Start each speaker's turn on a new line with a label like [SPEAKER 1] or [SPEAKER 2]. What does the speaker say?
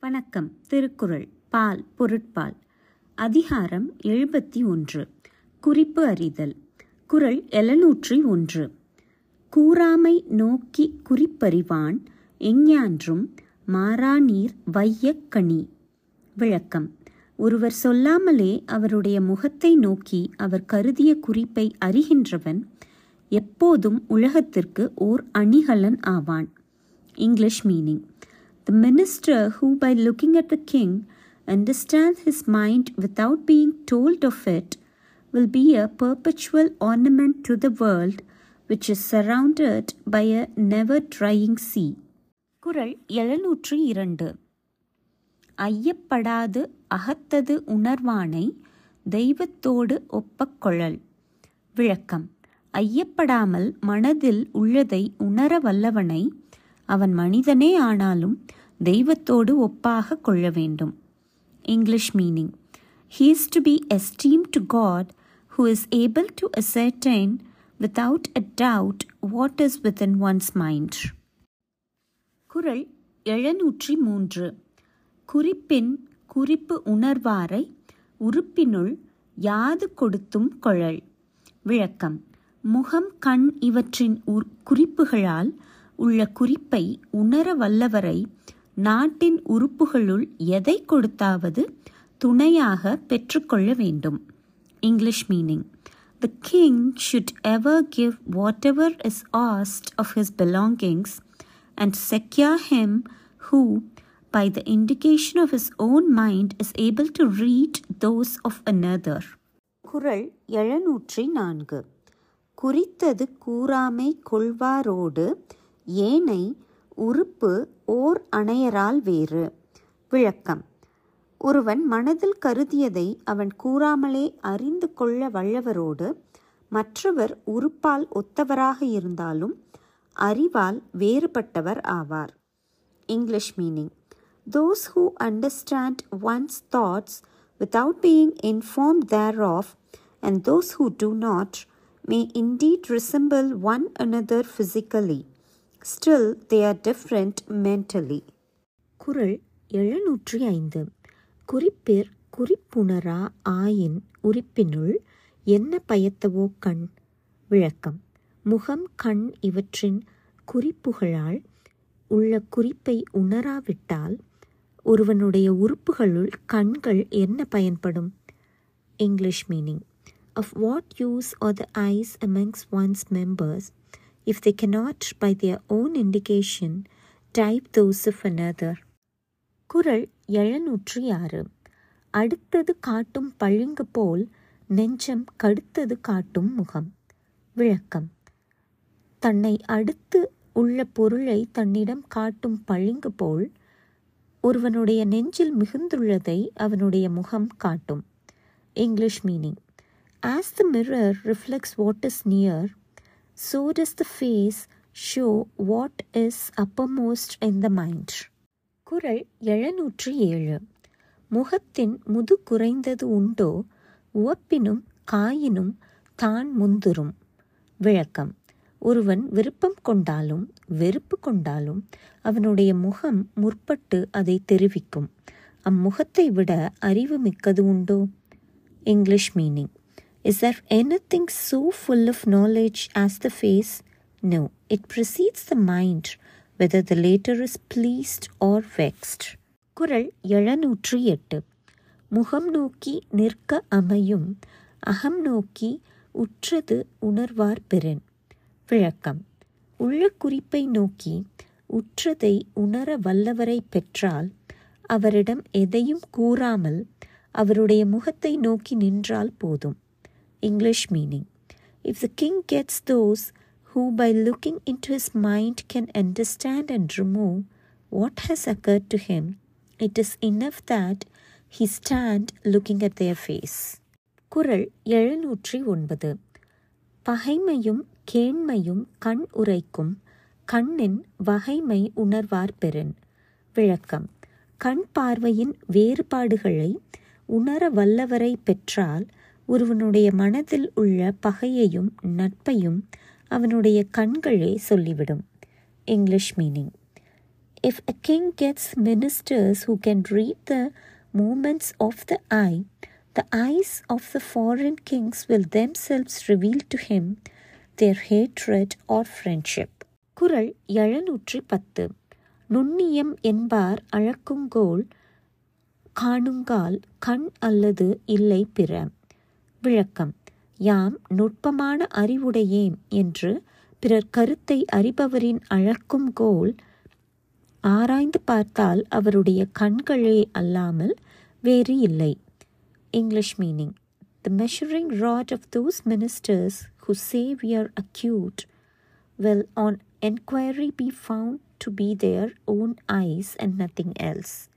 [SPEAKER 1] வணக்கம். திருக்குறள். பால் பொருட்பால். அதிகாரம் எழுபத்தி ஒன்று. குறிப்பு அறிதல். குறள் எழுநூற்றி ஒன்று. கூறாமை நோக்கி குறிப்பறிவான் எஞ்ஞான்றும் மாறாநீர் வையக்கணி விளக்கம். ஒருவர் சொல்லாமலே அவருடைய முகத்தை நோக்கி அவர் கருதிய குறிப்பை அறிகின்றவன் எப்போதும் உலகத்திற்கு ஓர் அணிகலன் ஆவான். English meaning. The minister who, by looking at the king, understands his mind without being told of it, will be a perpetual ornament to the world, which is surrounded by a never drying sea. குறள் எழுநூற்று இரண்டு ஐயப்படாது அகத்தது உணர்வானை தெய்வத்தோடு ஒப்பக் கொள்ளல் விளக்கம் ஐயப்படாமல் மனதில் உள்ளதை உணர வல்லவனை அவன் மனிதனே ஆனாலும் தெய்வத்தோடு ஒப்பாக கொள்ள வேண்டும். English meaning he is to be esteem to God who is able to ascertain without a doubt what is within one's mind Kural எழுநூற்றி மூன்று குறிப்பின் குறிப்பு உணர்வாரை உறுப்பினுள் யாது கொடுத்தும் கொழல். விளக்கம். முகம் கண் இவற்றின் குறிப்புகளால் உள்ள குறிப்பை உணர வல்லவரை நாட்டின் உறுப்புகளுள் எதை கொடுத்தாவது துணையாக பெற்றுக்கொள்ள வேண்டும். English meaning the king should ever give whatever is asked of his belongings and secure him who by the indication of his own mind is able to read those of another. குறள் எழுநூற்றி நான்கு. குறித்தது கூறாமை கொள்வாரோடு ஏனை உறுப்பு ஓர் அணையரால் வேறு விளக்கம் ஒருவன் மனதில் கருதியதை அவன் கூறாமலே அறிந்து கொள்ள வல்லவரோடு மற்றவர் உறுப்பால் ஒத்தவராக இருந்தாலும் அறிவால் வேறுபட்டவர் ஆவார் English meaning those who understand one's thoughts without being inform thereof and those who do not may indeed resemble one another physically still they are different mentally Kural எழுநூற்றி ஐந்து குறிப்பிற் குறிப்புணரா ஆயின் உறுப்பினுள் என்ன பயத்தவோ கண்? விளக்கம். முகம் கண் இவற்றின் குறிப்புகளால் உள்ள குறிப்பை உணராவிட்டால் ஒருவனுடைய உறுப்புகளுள் கண்கள் என்ன பயன்படும்? English meaning of what use are the eyes amongst one's members if they cannot, by their own indication type those of another. குரல் எழுநூற்றி ஆறு. அடுத்தது காட்டும் பழுங்கு போல் நெஞ்சம் கடுத்தது காட்டும் முகம். விளக்கம். தன்னை அடுத்து உள்ள பொருளை தன்னிடம் காட்டும் பழுங்கு போல் ஒருவனுடைய நெஞ்சில் மிகுந்துள்ளதை அவனுடைய முகம் காட்டும். English meaning as the mirror reflects what is near so does the face show what is uppermost in the mind Kural எழுநூற்றி ஏழு முகத்தின் முது குறைந்தது உண்டோ உவப்பினும் காயினும் தான் முந்துரும் விளக்கம். ஒருவன் விருப்பம் கொண்டாலும் வெறுப்பு கொண்டாலும் அவனுடைய முகம் முற்பட்டு அதை தெரிவிக்கும். அம்முகத்தை விட அறிவு மிக்கது உண்டோ? English meaning. Is there anything so full full of knowledge as the face know it the the mind whether the is pleased pleased or Kural எழுநூற்றி எட்டு. முகம் நோக்கி நிற்க அமையும். அகம் நோக்கி உற்றது உணர்வார் பெறன். விளக்கம். உள்ள குறிப்பை நோக்கி உற்றதை உணர வல்லவரை பெற்றால் அவரிடம் எதையும் கூறாமல் அவருடைய முகத்தை நோக்கி நின்றால் போதும். English meaning if the king gets those who by looking into his mind can understand and remove what has occur to him it is enough that he stand looking at their face Kural எழுநூற்றி ஒன்பது பகைமையும் கேண்மையும் கண் உரைக்கும் கண்ணின் வகைமை உணர்வார் பெறன் விளக்கம் கண் பார்வையின் வேறுபாடுகளை உணர வல்லவரை பெற்றால் ஒருவனுடைய மனதில் உள்ள பகையையும் நட்பையும் அவனுடைய கண்களே சொல்லிவிடும் English meaning if a king gets ministers who can read the movements of the eye the eyes of the foreign kings will themselves reveal to him their hatred or friendship Kural எழுநூற்றி பத்து நுண்ணியம் என்பார் அழக்குங்கோல் காணுங்கால் கண் அல்லது இல்லை பிற விளக்கம். யாம் நுட்பமான அறிவுடையேம் என்று பிறர் கருத்தை அறிபவரின் அழக்கும் கோல் ஆராய்ந்து பார்த்தால் அவருடைய கண்களே அல்லாமல் வேறு இல்லை. English meaning the measuring rod of those ministers who save your acute well will on enquiry be found to be their own eyes and nothing else.